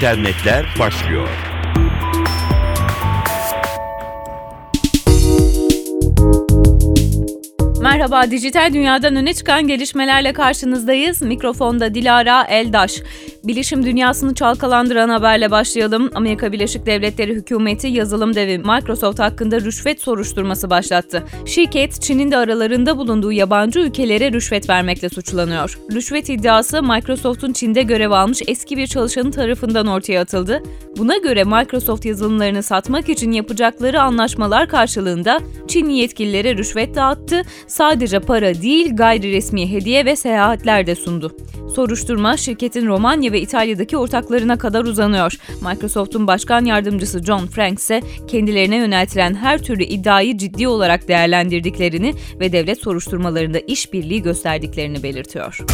internetler başlıyor. Merhaba, dijital dünyadan öne çıkan gelişmelerle karşınızdayız. Mikrofonda Dilara Eldaş. Bilişim dünyasını çalkalandıran haberle başlayalım. Amerika Birleşik Devletleri hükümeti yazılım devi Microsoft hakkında rüşvet soruşturması başlattı. Şirket, Çin'in de aralarında bulunduğu yabancı ülkelere rüşvet vermekle suçlanıyor. Rüşvet iddiası Microsoft'un Çin'de görev almış eski bir çalışanın tarafından ortaya atıldı. Buna göre Microsoft yazılımlarını satmak için yapacakları anlaşmalar karşılığında Çinli yetkililere rüşvet dağıttı. Sadece para değil, gayri resmi hediye ve seyahatler de sundu. Soruşturma şirketin Romanya ve İtalya'daki ortaklarına kadar uzanıyor. Microsoft'un başkan yardımcısı John Frank ise kendilerine yöneltilen her türlü iddiayı ciddi olarak değerlendirdiklerini ve devlet soruşturmalarında işbirliği gösterdiklerini belirtiyor.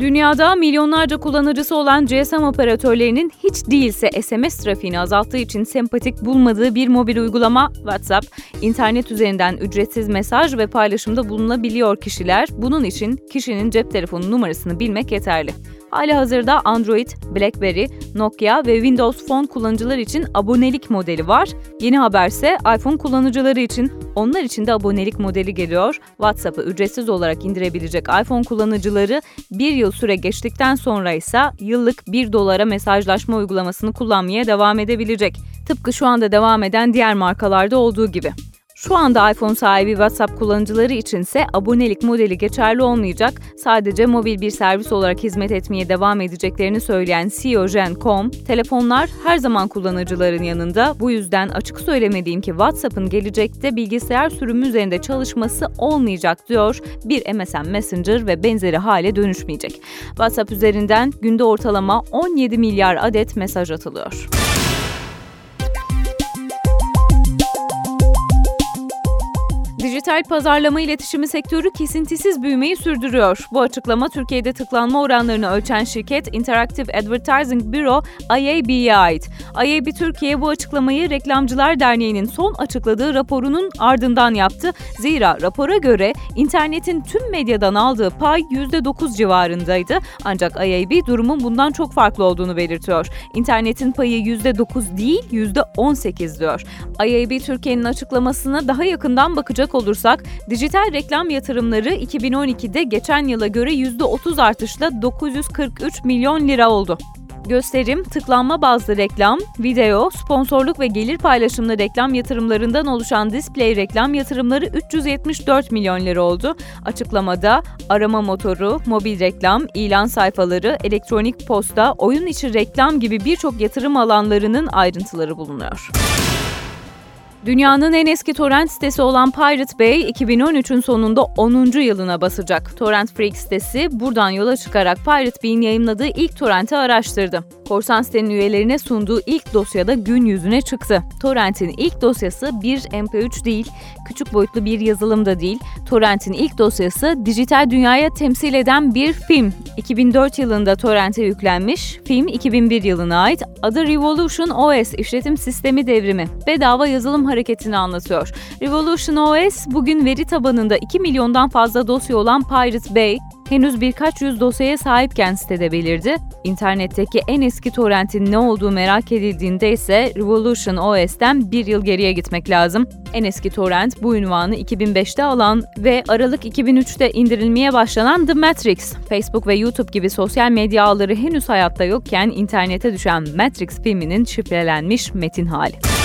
Dünyada milyonlarca kullanıcısı olan GSM operatörlerinin hiç değilse SMS trafiğini azalttığı için sempatik bulmadığı bir mobil uygulama WhatsApp, internet üzerinden ücretsiz mesaj ve paylaşımda bulunabiliyor kişiler. Bunun için kişinin cep telefonu numarasını bilmek yeterli. Hali hazırda Android, BlackBerry, Nokia ve Windows Phone kullanıcılar için abonelik modeli var. Yeni haberse iPhone kullanıcıları için onlar için de abonelik modeli geliyor. WhatsApp'ı ücretsiz olarak indirebilecek iPhone kullanıcıları bir yıl süre geçtikten sonra ise yıllık 1 dolara mesajlaşma uygulamasını kullanmaya devam edebilecek. Tıpkı şu anda devam eden diğer markalarda olduğu gibi. Şu anda iPhone sahibi WhatsApp kullanıcıları içinse abonelik modeli geçerli olmayacak, sadece mobil bir servis olarak hizmet etmeye devam edeceklerini söyleyen CEO Jen Com, telefonlar her zaman kullanıcıların yanında, bu yüzden açık söylemediğim ki WhatsApp'ın gelecekte bilgisayar sürümü üzerinde çalışması olmayacak diyor, bir MSN Messenger ve benzeri hale dönüşmeyecek. WhatsApp üzerinden günde ortalama 17 milyar adet mesaj atılıyor. Dijital pazarlama iletişimi sektörü kesintisiz büyümeyi sürdürüyor. Bu açıklama Türkiye'de tıklanma oranlarını ölçen şirket Interactive Advertising Bureau IAB'ye ait. IAB Türkiye bu açıklamayı Reklamcılar Derneği'nin son açıkladığı raporunun ardından yaptı. Zira rapora göre internetin tüm medyadan aldığı pay %9 civarındaydı. Ancak IAB durumun bundan çok farklı olduğunu belirtiyor. İnternetin payı %9 değil %18 diyor. IAB Türkiye'nin açıklamasına daha yakından bakacak olursak, dijital reklam yatırımları 2012'de geçen yıla göre %30 artışla 943 milyon lira oldu. Gösterim, tıklanma bazlı reklam, video, sponsorluk ve gelir paylaşımlı reklam yatırımlarından oluşan display reklam yatırımları 374 milyon lira oldu. Açıklamada arama motoru, mobil reklam, ilan sayfaları, elektronik posta, oyun içi reklam gibi birçok yatırım alanlarının ayrıntıları bulunuyor. Dünyanın en eski torrent sitesi olan Pirate Bay 2013'ün sonunda 10. yılına basacak. Torrent Freak sitesi buradan yola çıkarak Pirate Bay'in yayınladığı ilk torrenti araştırdı. Korsan sitenin üyelerine sunduğu ilk dosyada gün yüzüne çıktı. Torrent'in ilk dosyası bir MP3 değil, küçük boyutlu bir yazılım da değil. Torrent'in ilk dosyası dijital dünyaya temsil eden bir film. 2004 yılında Torrent'e yüklenmiş, film 2001 yılına ait. Adı Revolution OS işletim sistemi devrimi. Bedava yazılım hareketini anlatıyor. Revolution OS bugün veri tabanında 2 milyondan fazla dosya olan Pirate Bay, henüz birkaç yüz dosyaya sahipken sitede belirdi. İnternetteki en eski torrentin ne olduğu merak edildiğinde ise Revolution OS'ten bir yıl geriye gitmek lazım. En eski torrent bu ünvanı 2005'te alan ve Aralık 2003'te indirilmeye başlanan The Matrix. Facebook ve YouTube gibi sosyal medya ağları henüz hayatta yokken internete düşen Matrix filminin şifrelenmiş metin hali.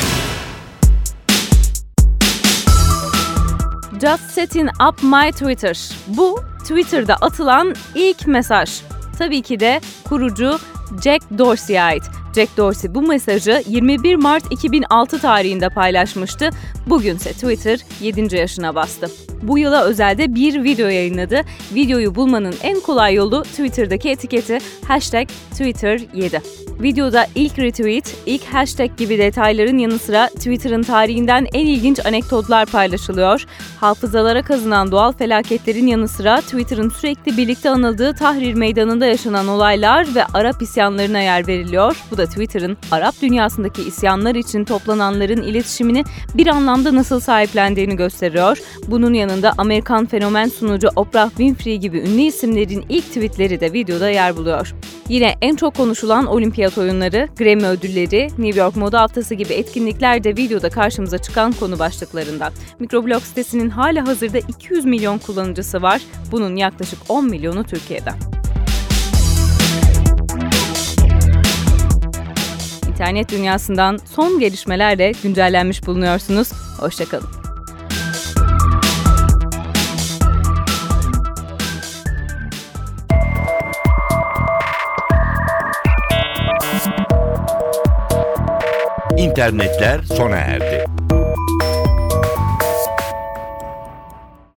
Just setting up my Twitter. Bu Twitter'da atılan ilk mesaj. Tabii ki de kurucu Jack Dorsey'e ait. Jack Dorsey bu mesajı 21 Mart 2006 tarihinde paylaşmıştı. Bugünse Twitter 7. yaşına bastı. Bu yıla özelde bir video yayınladı. Videoyu bulmanın en kolay yolu Twitter'daki etiketi hashtag Twitter7. Videoda ilk retweet, ilk hashtag gibi detayların yanı sıra Twitter'ın tarihinden en ilginç anekdotlar paylaşılıyor. Hafızalara kazınan doğal felaketlerin yanı sıra Twitter'ın sürekli birlikte anıldığı Tahrir Meydanı'nda yaşanan olaylar ve Arap isyanlarına yer veriliyor. Bu da Twitter'ın Arap dünyasındaki isyanlar için toplananların iletişimini bir anlamda nasıl sahiplendiğini gösteriyor. Bunun yanında Amerikan fenomen sunucu Oprah Winfrey gibi ünlü isimlerin ilk tweetleri de videoda yer buluyor. Yine en çok konuşulan olimpiyat oyunları, Grammy ödülleri, New York Moda Haftası gibi etkinlikler de videoda karşımıza çıkan konu başlıklarında. Mikroblog sitesinin hala hazırda 200 milyon kullanıcısı var. Bunun yaklaşık 10 milyonu Türkiye'de. İnternet dünyasından son gelişmelerle güncellenmiş bulunuyorsunuz. Hoşçakalın. İnternetler sona erdi.